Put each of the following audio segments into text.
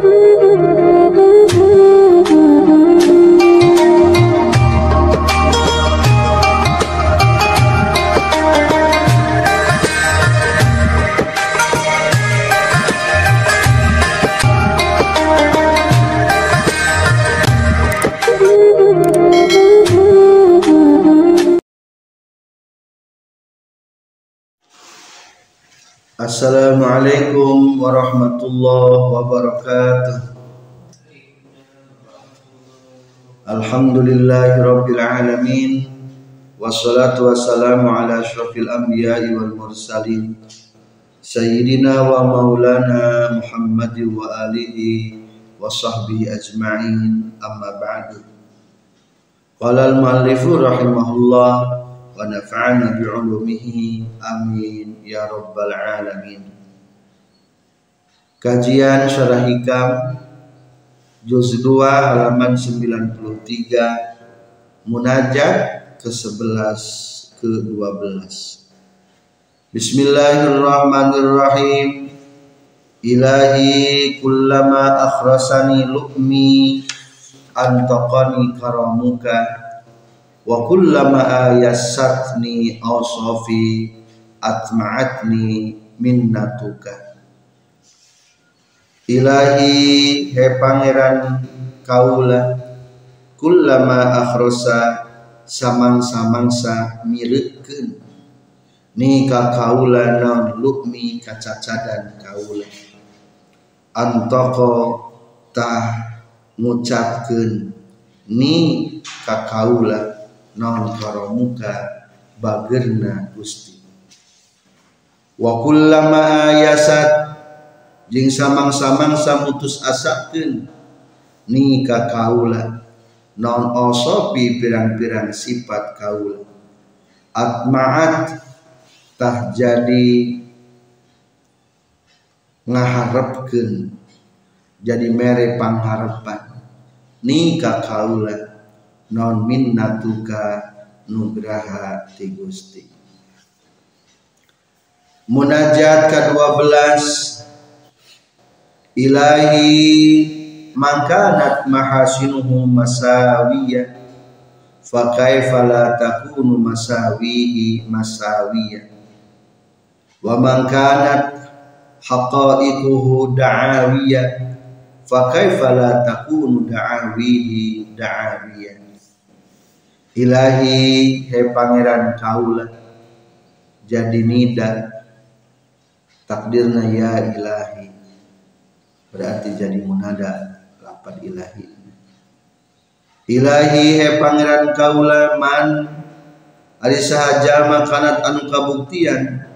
blue. Assalamualaikum warahmatullahi wabarakatuh. Alhamdulillahi rabbil alamin. Wassalatu wassalamu ala ashrafil anbiya'i wal mursalin. Sayyidina wa maulana Muhammad wa alihi wa sahbihi ajma'in. Amma ba'du. Qala al-muallifu rahimahullah wa nafa'ana bi'ulumihi amin ya rabbal alamin. Kajian Syarah Hikam Juz 2 halaman 93 Munajat ke-11 ke-12 Bismillahirrahmanirrahim. Ilahi kullama akhrasani lu'mi antaqani karamuka wa kullama ayassatni awsafi atma'atni minnatuka. Ilahi he pangeran kaula kullama akhrosa samang-samangsa mirekeun. Ni ka kaula non lukmi kacacadan kaula. Antoko tah ngucapkeun ni ka non karamuka bagerna Gusti. Wa kullama yasat jeung samang-samang samutus asakeun ni ka kaula non osopi pirang-pirang sifat kaula atmaat tah jadi ngaharepkeun jadi mere pangharepan ni ka kaula non minnatuka nugraha ti Gusti. Munajat ke-12 Ilahi mangkanat mahasinuhu masawiyah. Fa kaifa la takunu masawihi masawiyah. Wa man kanat haqa'iquhu da'awiyah. Fa kaifa la takunu da'awihi da'awiyah Ilahi he pangeran kaula jadi nida. Takdirna ya ilahi. Berarti jadi munada lapad ilahi. Ilahi he pangeran kaula man. Ari sahaja makanat anu kabuktian.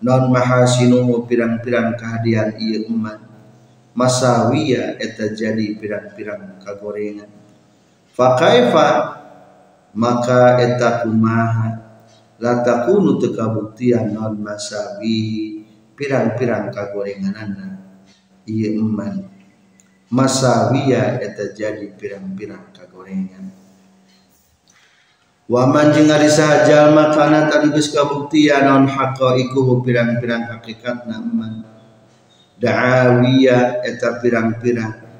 Non mahasinuhu pirang-pirang kehadian ieu umat. Masawiya eta jadi pirang-pirang kagorengan. Fa kaifa maka eta kumaha la takunu teu kabuktian non masawi pirang-pirang kagorenganana ieu eman masawiya eta jadi pirang-pirang kagorengan Waman jeung ari sahaja makana tadi geus kabuktian non haqaiquhu pirang-pirang hakikatna eman da'awiya eta pirang-pirang.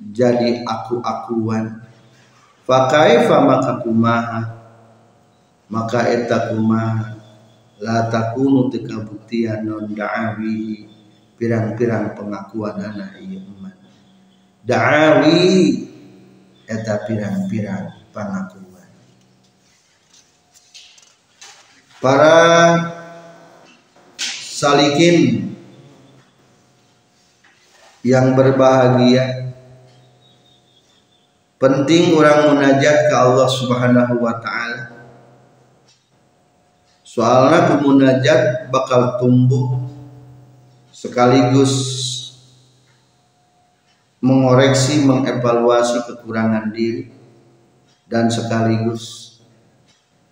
Jadi aku-akuan Fakaifa maka kumaha maka eta kumaha la takunu teka buktian non da'awi. Pirang-pirang pengakuan anak ieu iman da'awi eta pirang-pirang pengakuan. Para salikin yang berbahagia penting orang munajat ke Allah Subhanahu wa taala. Soalnya pemunajat bakal tumbuh sekaligus mengoreksi mengevaluasi kekurangan diri dan sekaligus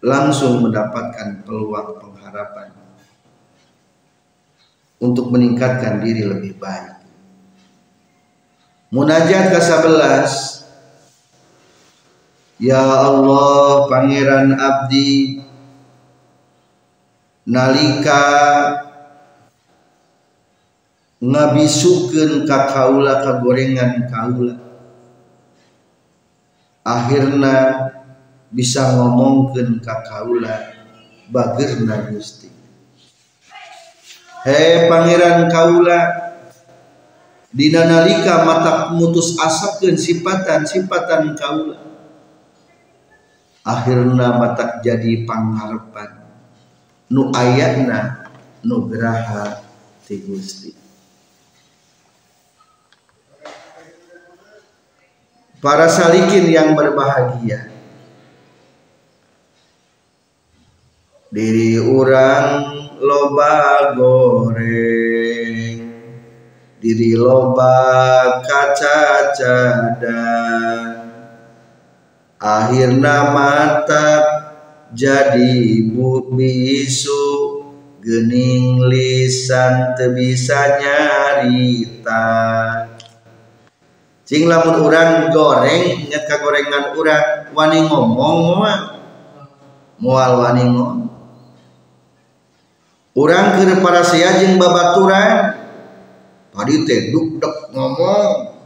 langsung mendapatkan peluang pengharapan untuk meningkatkan diri lebih baik. Munajat ke-11 Ya Allah pangeran abdi nalika ngabisukeun ka kaula kagorengan kaula akhirna bisa ngomongkeun ka kaula Gusti. He pangeran kaula dina nalika mata mutus asapkeun sifatan sifatan kaula akhirna mata jadi pangharepan nu ayatna nugraha ti Gusti. Para salikin yang berbahagia. Diri orang loba goreng. Diri loba kaca cadang akhirnya mata jadi bisu gening lisan tebisa nyarita. Cing lamun urang goreng ingat kagorengan urang wani ngomong moal moal wani ngomong urang ke para sia jeung babaturan tadi teh duk dek ngomong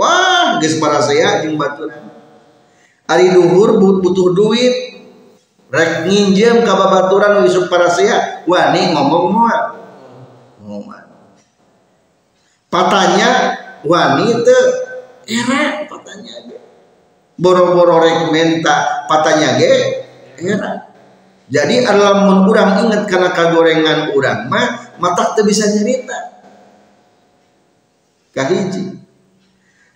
wah geus sia jeung baturan ari duhur butuh duit. Rek nginjem ka babaturan wisuk para sia wani ngomong moal ngomong patanya wanita era patanya ge. Boro-boro rek menta patanya ge. Era jadi mun urang inget karena kagorengan urang mah mata teu bisa nyerita. Kahiji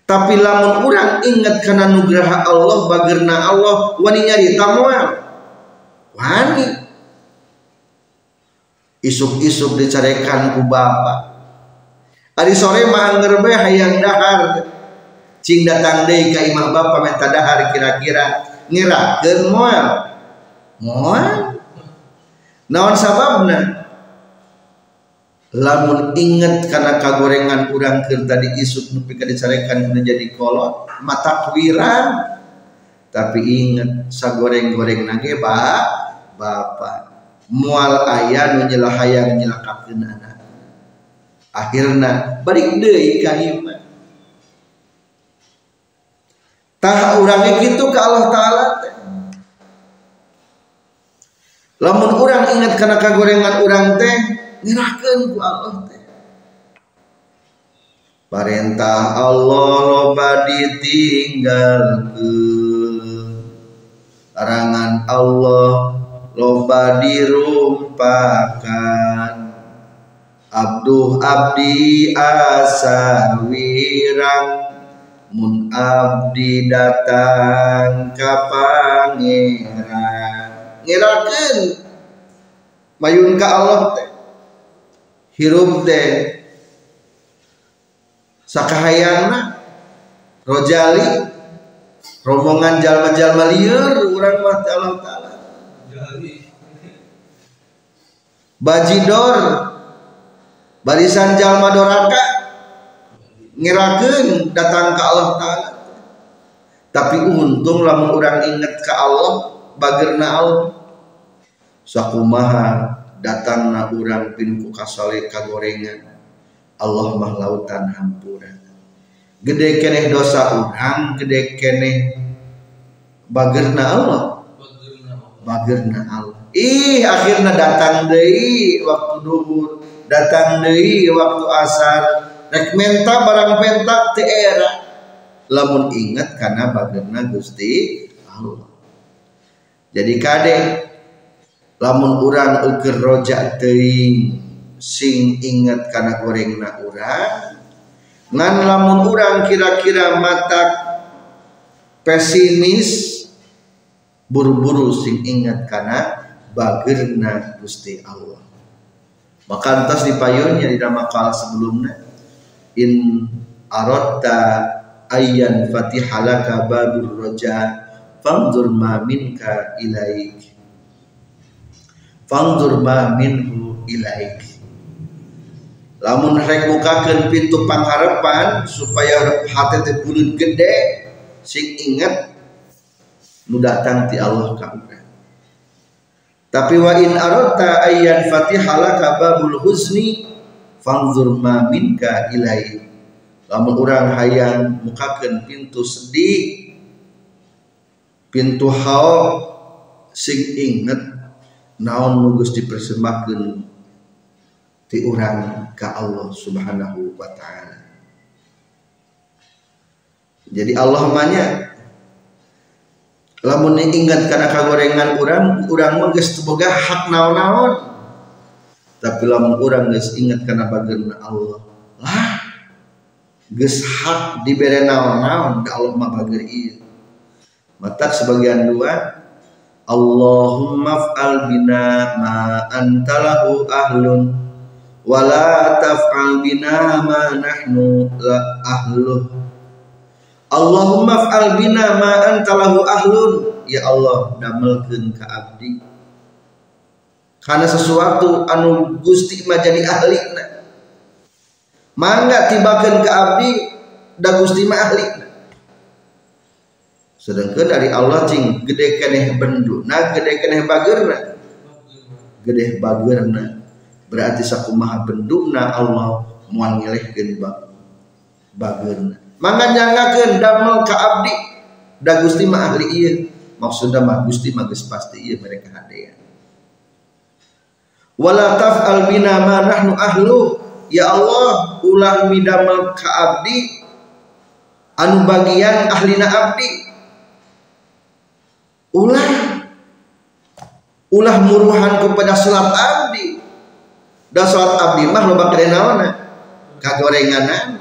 tapi lamun urang inget karena nugraha Allah bagerna Allah wani nyarita moal wani isuk-isuk dicarekan ku bapak Ari sore mah be hayang dahar. Cing datang deui ka imah bapa minta dahar kira-kira ngirakeun moal. Moal. Naon sababna? Lamun inget karena kagorengan urang keur tadi isuk nepi ka dicarekan jadi kolot, mata wirang. Tapi inget sagoreng-goreng nage ba bapak. Mual ayah nu nyelah hayang nyelakakeun anak akhirnya balik deui ka iman tah urangnya gitu ke Allah taala lamun urang ingat karena kagorengan urang teh nyerahkeun ku Allah teh. Perintah Allah loba ditinggalkeun. Larangan Allah loba dirumpakan Abduh abdi asa wirang. Mun abdi datang ka pangeran. Ngirakeun mayun ka Allah teh hirup teh. Sakahayangna rojali rombongan jalma-jalma lieur urang mah Allah taala bajidor barisan jalma doraka ngirakeun datang ke Allah taala tapi untung lamun orang inget ke Allah bagerna Allah. Sakumaha datangna urang pinu kasale kagorengan. Allah mah lautan hampura. Gede keneh dosa urang gede keneh bagerna Allah. Bagerna Allah. Ih akhirnya datang deui waktu duhur datang dari waktu asar. Rek menta barang pentak te era. Lamun ingat karena bagerna Gusti Allah. Jadi kade lamun urang uker rojak teuing sing ingat karena gorengna urang ngan lamun urang kira-kira mata pesimis buru-buru sing ingat karena bagerna Gusti Allah. Maka di dipayunnya di makal sebelumnya in arotta ayyan fatihalaka babur roja fangdur ma minka fangdur ma minhu ilaik. Lamun rek bukakan pintu pangharapan supaya hati teh gede sing ingat nu datang ti Allah ka tapi wa in aradta ayyan fatihalaka babul husni fanzur ma minka ilai lamun urang hayang mukakeun pintu sedih pintu hao sing inget naon nugus dipersembahkeun ti urang ka Allah Subhanahu wa taala. Jadi Allah manya lamun ingat karena kagorengan urang urang mah geus hak naon-naon. Tapi lamun urang geus ingat karena bageuna Allah. Lah geus hak dibere naon-naon ka Allah mah bager ieu. Matak sebagian dua Allahumma fa'al bina ma antalahu ahlun wala taf'al bina ma nahnu la ahluh. Allahumma fa'al bina ma antalahu ahlun. Ya Allah damelkeun ka abdi. Karena sesuatu anu Gusti mah jadi ahli. Mangga tibakeun ka abdi da Gusti ahli sedangkan dari Allah cing gede keneh benduna gede keneh bagerna gede bagerna berarti sakumaha benduna Allah moal ngilehkeun bagerna mangga nyangakeun damel ka abdi da Gusti mah ahli ieu. Maksudna mah Gusti mah geus pasti ieu mereka hadean. Wala taf'al bina ma nahnu ahlu. Ya Allah ulah midamel ka abdi anu bagian ahlina abdi ulah. Ulah muruhan kepada salat abdi. Dan salat abdi mah loba kade naonna kagorenganan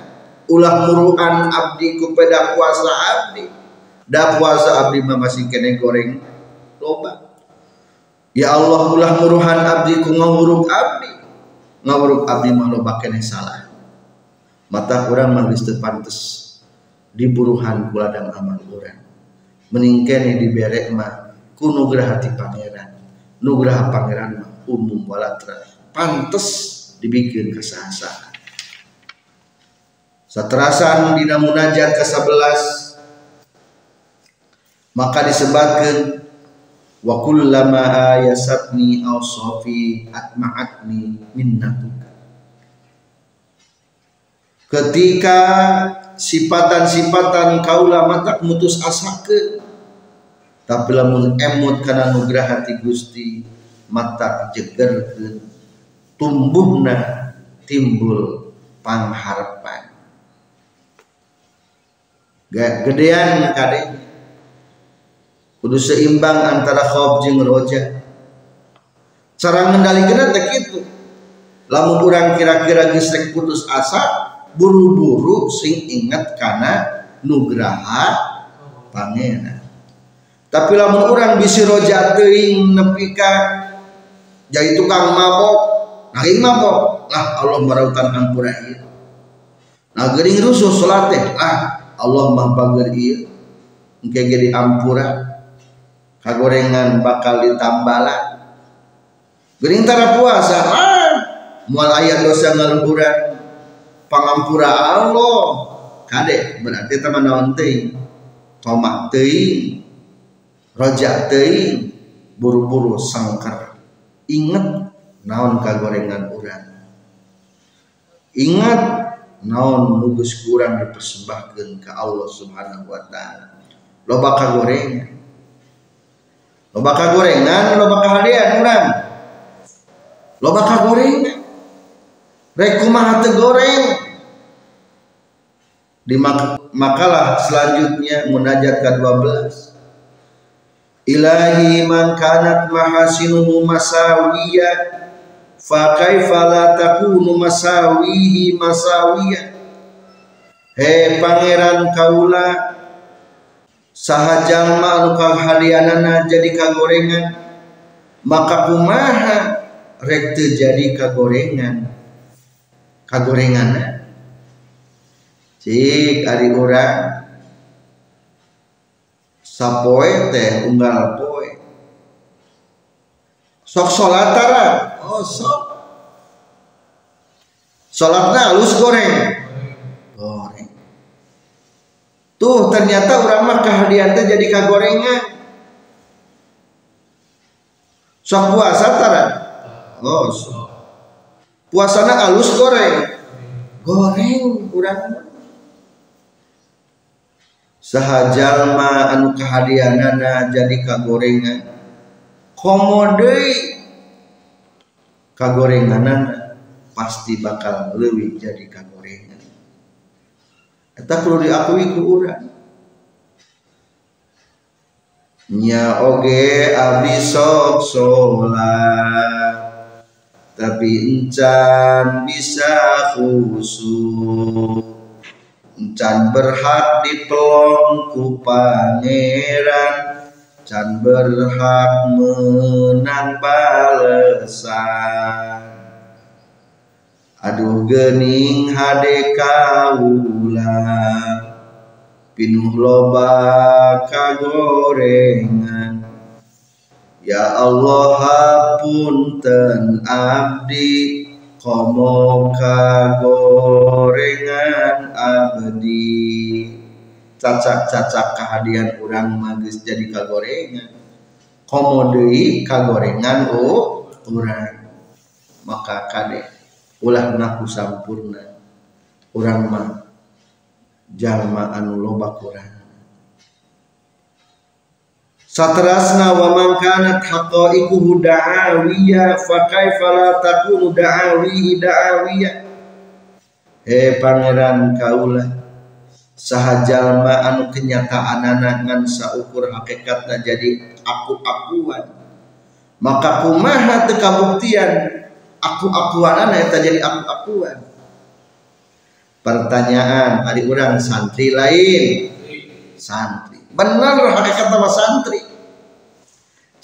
ulah muruhan abdi kepada puasa abdi. Da puasa abdi mah masih kene goreng loba. Ya Allah ulah muruhan abdi ku ngawuruk abdi. Ngawuruk abdi mah loba kene salah. Mata kurang mah pantes. Diburuhan kuladang amal urang meningkene dibere mah ku nugraha ti pangeran. Nugraha pangeran mah umum walatra pantes dibikin kesahasa saterasan dina munajat ke 11 maka disebutkan wa kullama ayasatni awsafi atma'atni minnatuka. Ketika sifatan-sifatan kaula mata mutus asakeun tapi lamun emut karena nugrah hati Gusti mata jegerkeun tumbuhna timbul pangharapan. Gedean kade. Kudu seimbang antara khauf jeung roja. Cara ngendalikeun teh kitu lamun urang kira-kira geus putus asa buru-buru sing ingat karena nugraha pangeran tapi lamun orang bisi roja teuing nepi ka jadi tukang mabok ini mabok. Lah Allah marautan ampura ieu nah geuning rusuh salat teh ah Allah mah bager ieu. Ge ampura kagorengan bakal ditambalan geuning tara puasa ah moal aya dosa ngaluhuran pangampura Allah kade berarti teman naon teuing? Tomak teuing rojak teuing buru-buru sangkar. Inget naon kagorengan urang. Ingat naon nugus kurang dipersembahkan ke Allah subhanahu wa ta'ala. Loba kagorengan. Loba kagorengan loba kahadian urang. Loba kagorengan. Rek goreng di makalah selanjutnya munajat ke-12 Ilahi man kanat mahasinuhu masawiya fa kaifa la takunu masawihi masawiya. He pangeran kaula saha jalma anu kahadianana jadi kagorengan maka kumaha rek jadi kagorengan? Kagorengan cik ari urang. Sapoe teh unggal poe. Sok sholat tara oh sok. Sholatnya halus goreng? Goreng. Tuh ternyata orang mah kehadian teh jadi kagorengan. Sok puasa tara oh sok puasana alus goreng. Goreng urang sahajalma anu kahadianana jadi kagorengan. Komode kagorenganana pasti bakal lebih jadi kagorengan. Eta perlu diakui ku urang. Nya oge abdi sok sholat tapi encan bisa khusyuk encan berhak dipelong ku pangeran. Can berhak menang balesan aduh gening hade kaulah pinuh loba kagorengan. Ya Allah hapunten abdi komo kagorengan abdi cacak-cacak kehadian orang magis jadi kagorengan. Komo deui kagorengan oh orang maka kade ulah ngaku sampurna. Orang mah jalma anu loba kurang Satrasna wa man kanat haqa'iquhu da'awiyya fa kaifa la takunu da'awihi da'awiyya? He pangeran kaula saha jalma anu kenyataanana ngan saukur hakikatna jadi aku-akuan. Maka kumaha teu kabuktian? Aku-akuanana eta jadi aku-akuan. Pertanyaan hari orang santri lain. Santri benar hakikat nama santri.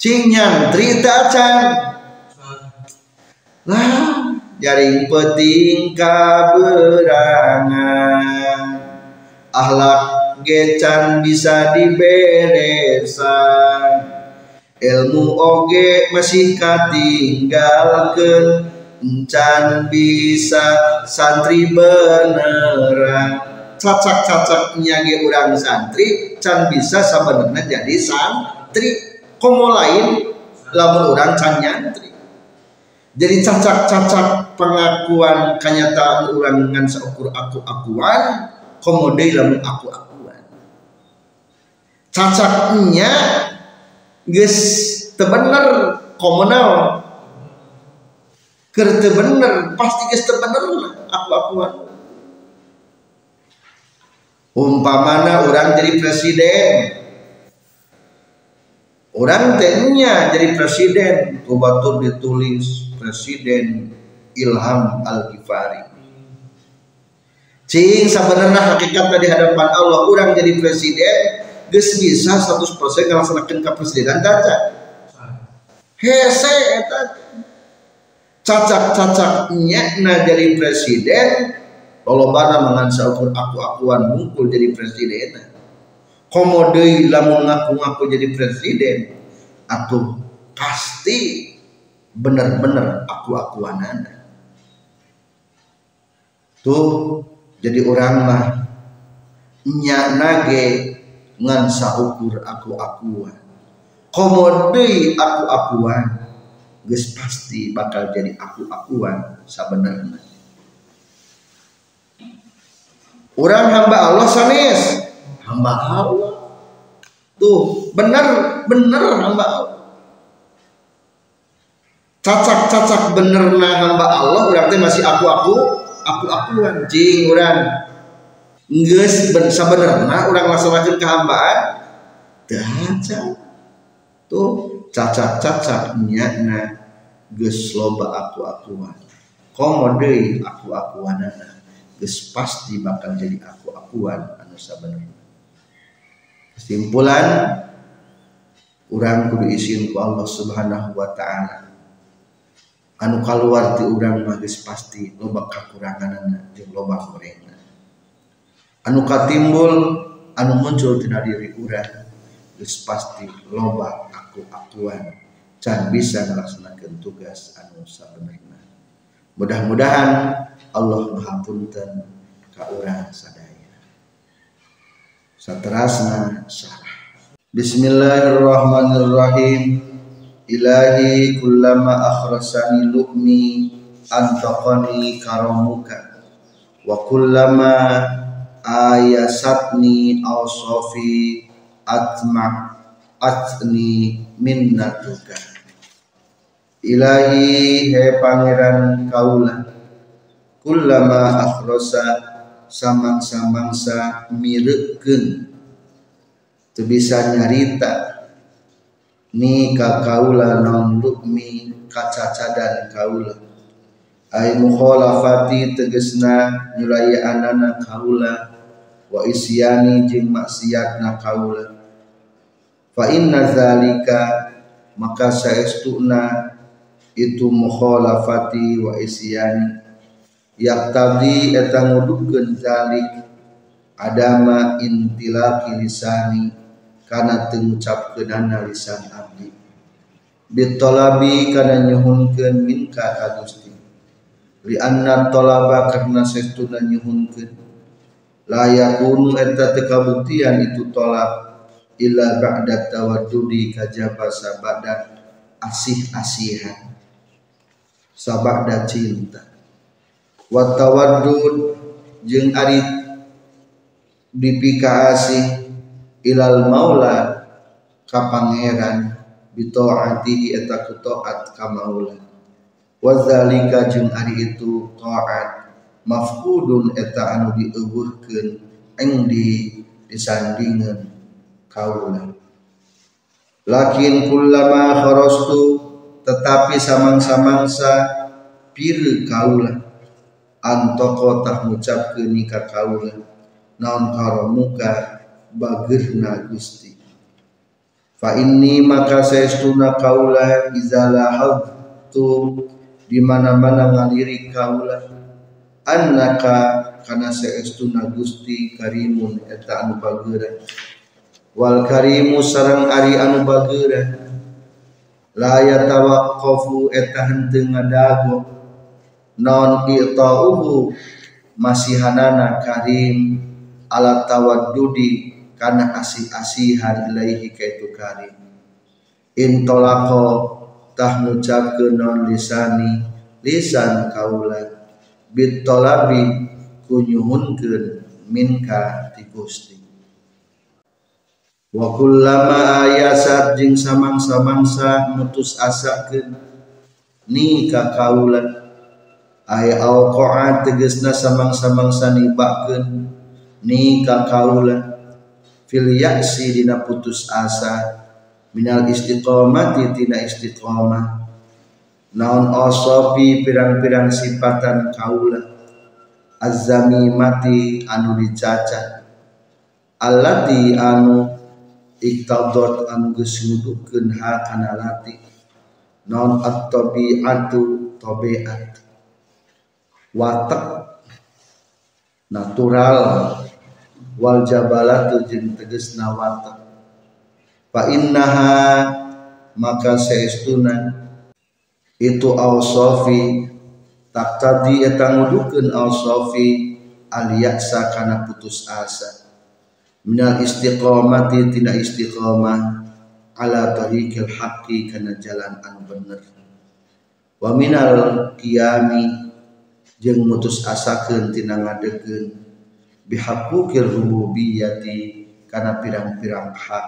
Cing nyantri tacan lah jaring peting kaberangan. Ahlak gecan bisa diberesan. Ilmu oge masih katinggalkan Encan bisa santri beneran. Cacak-cacaknya ge urang santri can bisa sebenarnya jadi santri. Komo lain? Lamun urang can nyantri. Jadi cacak-cacak pengakuan kenyataan urang dengan seukur aku-akuan komo deui lamun aku-akuan? Cacaknya geus teu bener komunal kerja bener pasti geus bener lah aku akuan umpamana orang jadi presiden. Orang tehnya jadi presiden. Kubatur ditulis presiden Ilham Al Ghifari cing sebenarnya hakikat di hadapan Allah orang jadi presiden geus bisa 100% ngelaksanakan kepresidenan caca. Eta. Cacak-cacaknya nah jadi presiden lolobana mengansa ukur aku-akuan mungkul jadi presiden. Komodei lamun ngaku-ngaku jadi presiden. Atau pasti bener-bener aku-akuan anda tuh jadi orang mah nyak nage ngansa ukur aku-akuan. Komodei aku-akuan geus pasti bakal jadi aku-akuan sebenarnya orang hamba Allah sanes hamba Allah. Tuh benar benar hamba Allah. Cacak-cacak bener nah hamba Allah berarti masih aku-aku aku-akuan jing orang. Geus sebenarnya orang laksanakeun kehambaan. Cacat tuh cacat-cacat niatna geus loba aku-akuan. Komo deui aku-akuanana geus pasti bakal jadi aku-akuan anu sabenerna kesimpulan urang kudu izin ku Allah Subhanahu wa taala. Anu kaluar ti urang mah geus pasti loba kakuranganna jeung loba kurangna anu katimbul anu muncul tina diri urang geus pasti loba aku-akuan can bisa melaksanakan tugas anu sabenerna. Mudah-mudahan Allah menghampunkan ka urang sadaya. Saterasna syarah. Bismillahirrahmanirrahim. Ilahi kullama akhrasani lu'mi antaqani karamuka. Wa kullama ayasatni awsafi atma atni minnatuka. Ilahi he pangeran kaula kullama akhrosa samang-samangsa mirekeun. Teu bisa nyarita ni ka kaula non lukmi kacacadan kaula. Ay mukhalafati tegesna nyulayaanana kaula wa isyani jeung maksiatna kaula. Fa inna zalika maka saestuna itu mukhalafati wa isyani yaktabi eta ngudukeun zalik adama intilaki lisani kana teu ngucapkeunana lisan abdi. Bitolabi kana nyuhunkeun minka ka Gusti. Li anna tolaba karna saestuna nyuhunkeun. La yakunu eta teu kabuktian itu tolab illa ba'da tawaddudi kajaba sabada asih-asihan. Sabada cinta wa tawaddud jeung ari dipikaasih ilal maula ka pangeran bitaatihi eta ku taat ka maula. Wa zalika ari itu taat mafqudun eta anu dieuweuhkeun eng di disandingeun kaula. Lakin kullama kharastu tetapi samang-samangsa pire kaula antoko tah ngucapkeun ka kaula naon karamuka bageurna Gusti? Fa inni maka saestuna kaula izala tu di mana-mana ngaliri kaula. Annaka kana saestuna Gusti karimun eta anu wal karimu sareng ari anu bageura la yatawaqqafu eta henteu ngadago non itauhu masihanana karim ala tawaddudi kana asih-asihan ilaihi kaitu karim. In tolako tah non lisani lisan kaula bit tolabi kunyuhunkeun minka ti Gusti. Wa kullama ayasat jeung samang-samangsa mutus asakeun ni ka kaula ay alqa'a tegesna samang-samangsa nibakeun ni ka kaula fil ya'si dina putus asa. Minal istiqomati tina istiqomah. Naon osofi pirang-pirang sifatan kaula azami mati anu dicacat. Allati anu iktadot anu geus ngudukeun ha kana lati. Non at-tabi'atu tabiat watak. Natural. Wal jabalatu jeung tegesna watak. Fa innaha maka saestuna itu awsafi tak tadi eta ngudukeun awsafi al ya'sa kana putus asa. Minal istiqomati tidak istiqomah ala tariqil haqqi kana jalan anu bener wa minal qiyami jeung mutus asakeun tina ngadegeun bihaqqil rububiyyati kana pirang-pirang hak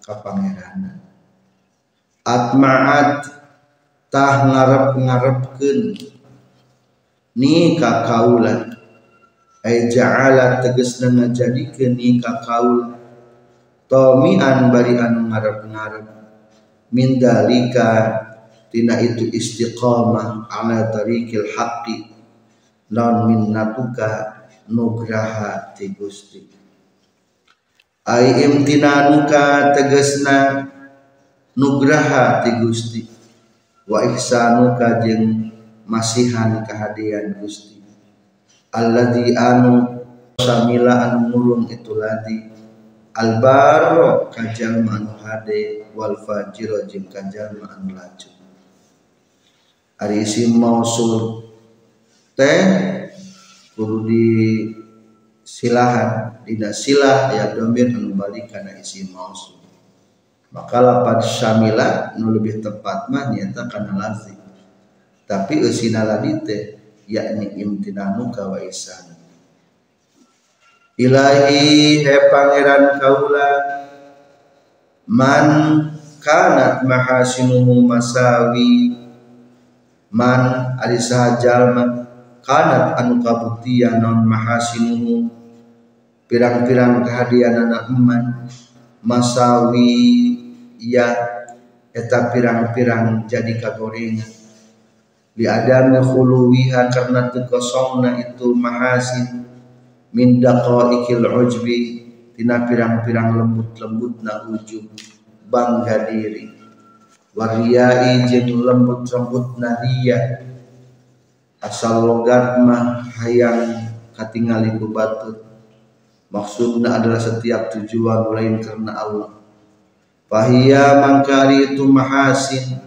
ka pangeran atma'at tah ngarep-ngarepkeun. Ni ka kaulan. Ay ja'ala tegesna ngajadikeun ni ka kaul. Tomian bari anu ngarep-ngarep. Min dalika tina itu istiqamah ala tariqil haqqi non minnatuka nugraha ti Gusti. Ai imtinanuka tegesna nugraha ti Gusti. Wa ihsanuka jeung masihan kehadian Gusti. Alladzi anu samila anu mulung itu ladi. Albaro kajal anu hade wal fajiro jeung kajal anu laju. Ari isim mausul teh kudu di silahan tidak silah ya domir balik kana isim mausul maka lapad syamila nu lebih tepat mah nyata kana lazim tapi eusina ladite yakni imtinanu kawaisan Ilahi he pangeran kaula man kanat mahasinuhu masawi man ari jalma kanat anu kabuktian non mahasinuhu. Pirang-pirang kehadian anak eman masawi ya eta pirang-pirang jadi kagorengan. Di adami khuluwiha karena kosongna itu mahasin min daqaiqil ujbi tina pirang-pirang lembut-lembut na ujub bangga diri. Wariyai jeung lembut-lembut na riya asal logat mah hayang katingali ku maksudna adalah setiap tujuan lain karena Allah. Fahiya mangkari itu mahasin.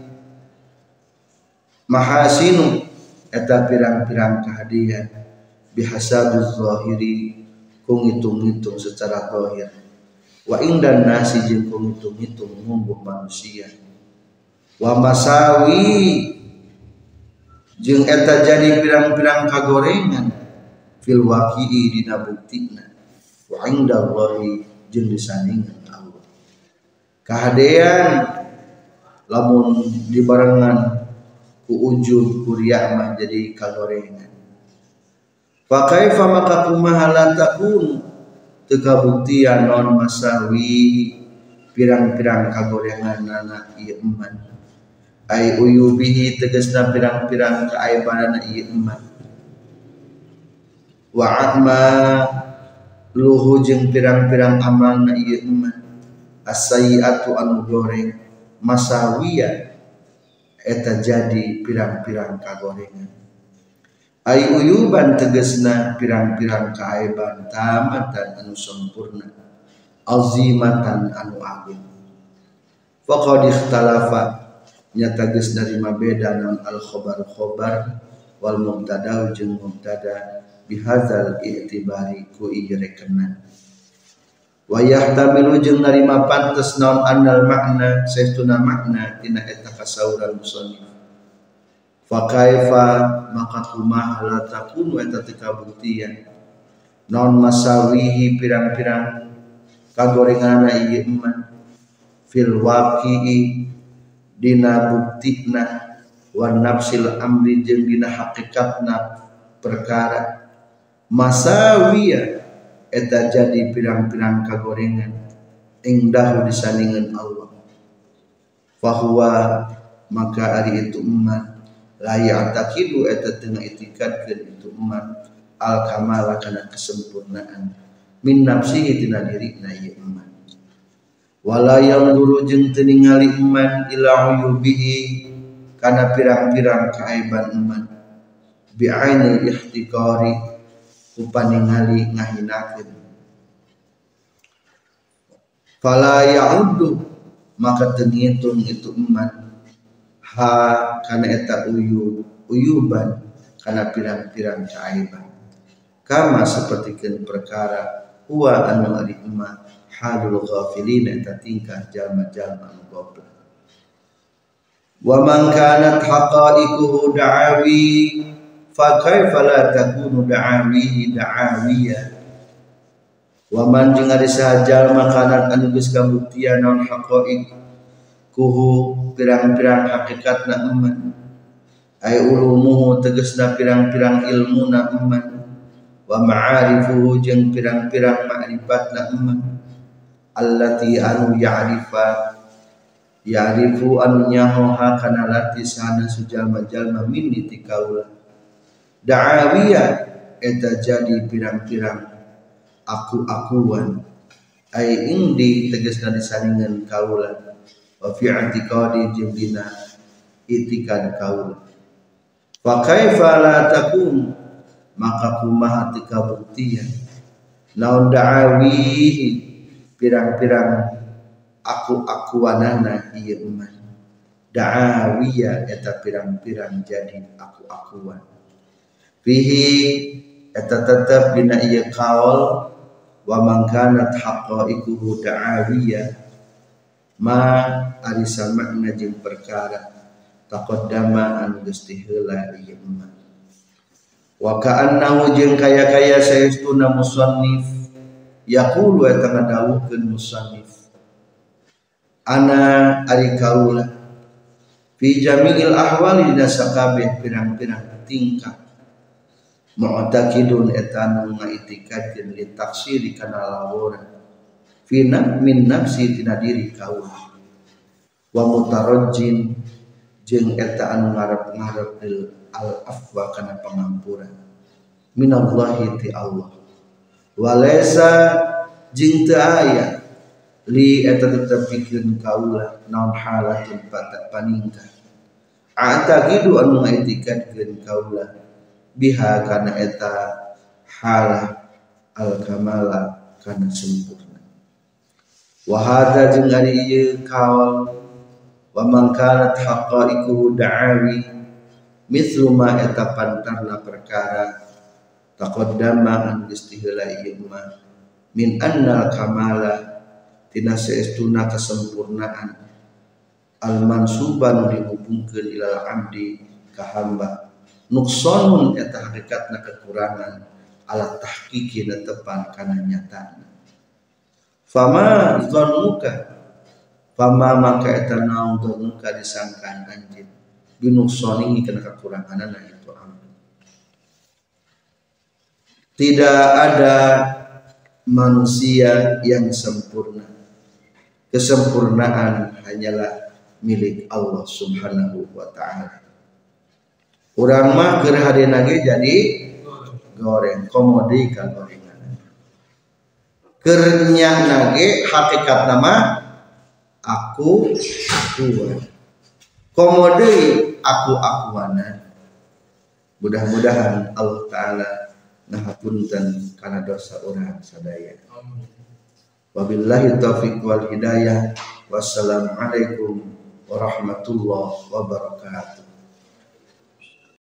Mahasinu eta pirang-pirang kehadian. Bihasabiz zahiri kung hitung-hitung secara zahir. Wa indan nasi jeung kung hitung-hitung manusia. Wa masawi jeung eta jadi pirang-pirang kagorengan fil waqi'i dina buktina wa indallahi jeung disandingan Allah. Kahadean lamun dibarengan ku ujub ku mah jadi kagorengan. Fa kaifa maka kumaha la takun? Teu kabuktian non masawi pirang-pirang kagorengan anak ieu eman ai uyubihi tegasna pirang-pirang keaibanan ieu eman wa atma luhu jeung pirang-pirang amalna ieu eman asayiatu anu goreng masawiya eta jadi pirang-pirang kagorengan. Ay uyuban tegesna pirang-pirang kaaiban tamatan anu sempurna azimatan anu agung faqad ikhtalafa nyata geus dari mabeda nan al khobar khobar wal mubtada jeung mubtada bihadzal i'tibari ku ijrekenan wa yahtamilu jeung narima pantes naon annal makna saestuna makna tina eta kasauran musannif Fakaifa maka kumaha la takunu eta teu non masawihi pirang-pirang kagorengana ieu eman fil waqi'i dina buktina wa nafsil amri jeung dina hakikatna perkara. Masawiya eta jadi pirang-pirang kagorengan ingdahu disandingan Allah. Fahuwa maka ari itu eman. Layak takidu eta tengah itikadkeun itu eman. Al kamala kana kesempurnaan. Min nafsihi tina dirina ieu wala yang dulu jeung teu ningali eman ila uyubihi kana pirang-pirang kaaiban eman bi ainil ihtiqari upaningali ngahinakeun. Fala ya'uddu maka teu itu eman ha kana eta uyu uyuban kana pirang-pirang caaiban kama sapertikeun perkara huwa anu emak halul ghafilin eta tingkah jalma-jalma anu goblok wa man kanat haqa'iquhu da'awi fa kaifa la takunu da'awihi da'awiyah wa man jeung ari saha kanat anu geus kabuktian naon haqa'iq kuhu pirang-pirang hakikat na eman. Ay ulumuhu tegesna pirang-pirang ilmu na eman. Wa ma'arifuhu jeung pirang-pirang ma'rifat na eman allati anu ya'rifa ya'rifu anu nyahoha kana lati sana sujama-jalma minni ti kaula da'awiyah eta jadi pirang-pirang aku-akuan. Ay indi tegesna disandingan kaula. Wa fi i'tiqadi jildina itikad kaul fa kaifa la takun maka kumaha tika buktian? Naon da'awihi pirang-pirang aku akuanana ieu umat da'awiya eta pirang-pirang jadi aku akuan. Fihi eta tetep dina ieu kaul wa man kanat haqqaiquhu da'awiyah ma ari makna jeung perkara taqaddama an gusti heula ieu mah wa ka'annahu jeung kaya-kaya saestuna musannif yaqulu eta ngadawuhkeun musannif. Ana ari kaula fi jami'il ahwali dina sakabeh pirang-pirang tingkah. Mu'taqidun eta nu ngaitikadkeun li taksiri kana lawuran fi min nafsi tina diri kaula. Wa mutarajjin jeung eta anu ngarep-ngarep al afwa kana pangampuran minallahi ti Allah walaysa jeung teu aya. Li eta tetep pikeun kaula naon halatun paningkah. Ataqidu anu ngaitikadkeun kaula. Biha kana eta halah al kamala kana sempurna. Wa hada jeung ari ieu kaul wa man kanat da'awi mithlu ma eta pantarna perkara taqaddama an istihla ma min annal kamala tina saestuna kesempurnaan. Al mansuban dihubungkeun ilal abdi ka hamba. Nuksanun eta hakikatna kekurangan. Ala tahqiqi tepan kana nyatana fama zannuka Pama maka eta naon muka disangkan anjing. Binuksoni kena kekurangan nah itu ampun. Tidak ada manusia yang sempurna. Kesempurnaan hanyalah milik Allah Subhanahu wa taala. Urang mah keur lagi jadi goreng komodi ka gorengan. Keur nage hakikat nama aku akuan komode aku akuana mudah-mudahan Allah Ta'ala ngahapunten karena dosa orang sadaya. Wabillahi taufiq wal hidayah. Wassalamualaikum warahmatullahi wabarakatuh